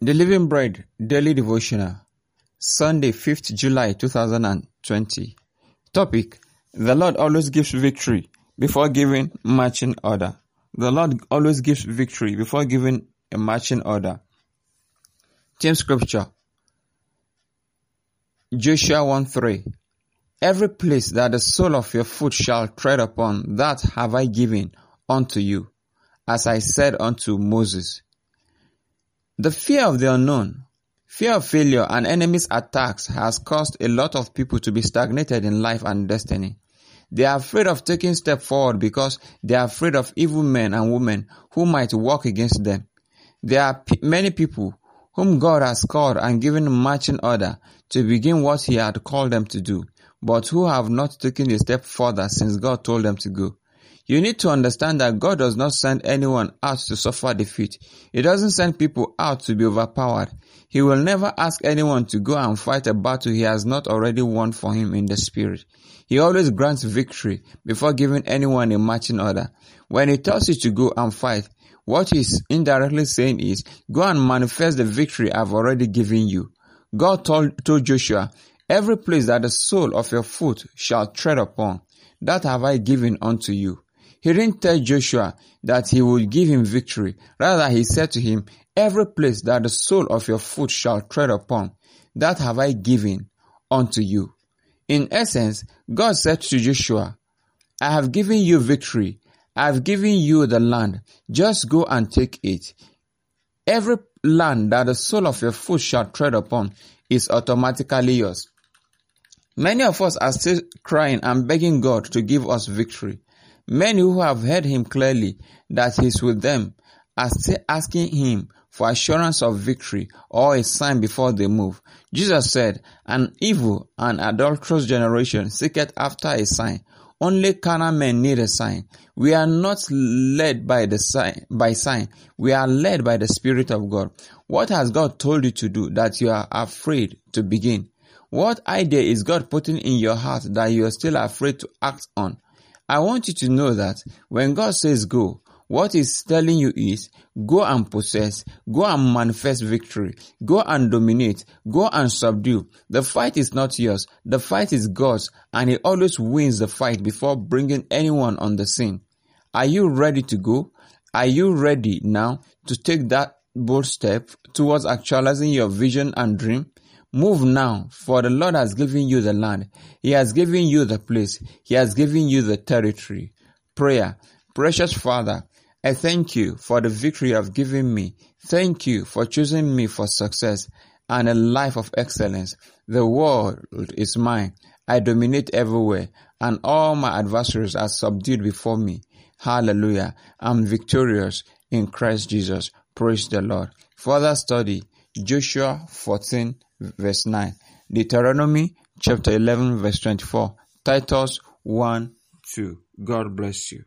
The Living Bread Daily Devotional, Sunday, 5th July 2020. Topic The Lord always gives victory before giving marching order. The Lord always gives victory before giving a marching order. Team Scripture Joshua 1 3. Every place that the sole of your foot shall tread upon, that have I given unto you, as I said unto Moses. The fear of the unknown, fear of failure and enemies' attacks has caused a lot of people to be stagnated in life and destiny. They are afraid of taking step forward because they are afraid of evil men and women who might work against them. There are p- many people whom God has called and given marching order to begin what He had called them to do, but who have not taken a step further since God told them to go. You need to understand that God does not send anyone out to suffer defeat. He doesn't send people out to be overpowered. He will never ask anyone to go and fight a battle he has not already won for him in the spirit. He always grants victory before giving anyone a marching order. When he tells you to go and fight, what he's indirectly saying is, go and manifest the victory I've already given you. God told, told Joshua, every place that the sole of your foot shall tread upon, that have I given unto you. He didn't tell Joshua that he would give him victory. Rather, he said to him, Every place that the sole of your foot shall tread upon, that have I given unto you. In essence, God said to Joshua, I have given you victory. I have given you the land. Just go and take it. Every land that the sole of your foot shall tread upon is automatically yours. Many of us are still crying and begging God to give us victory. Many who have heard him clearly that he is with them are still asking him for assurance of victory or a sign before they move. Jesus said, An evil and adulterous generation seeketh after a sign. Only carnal men need a sign. We are not led by the sign, by sign. We are led by the Spirit of God. What has God told you to do that you are afraid to begin? What idea is God putting in your heart that you are still afraid to act on? I want you to know that when God says go, what he's telling you is go and possess, go and manifest victory, go and dominate, go and subdue. The fight is not yours. The fight is God's and he always wins the fight before bringing anyone on the scene. Are you ready to go? Are you ready now to take that bold step towards actualizing your vision and dream? Move now, for the Lord has given you the land. He has given you the place. He has given you the territory. Prayer. Precious Father, I thank you for the victory you have given me. Thank you for choosing me for success and a life of excellence. The world is mine. I dominate everywhere and all my adversaries are subdued before me. Hallelujah. I'm victorious in Christ Jesus. Praise the Lord. Further study Joshua 14 verse 9. Deuteronomy chapter 11 verse 24. Titus 1 2. God bless you.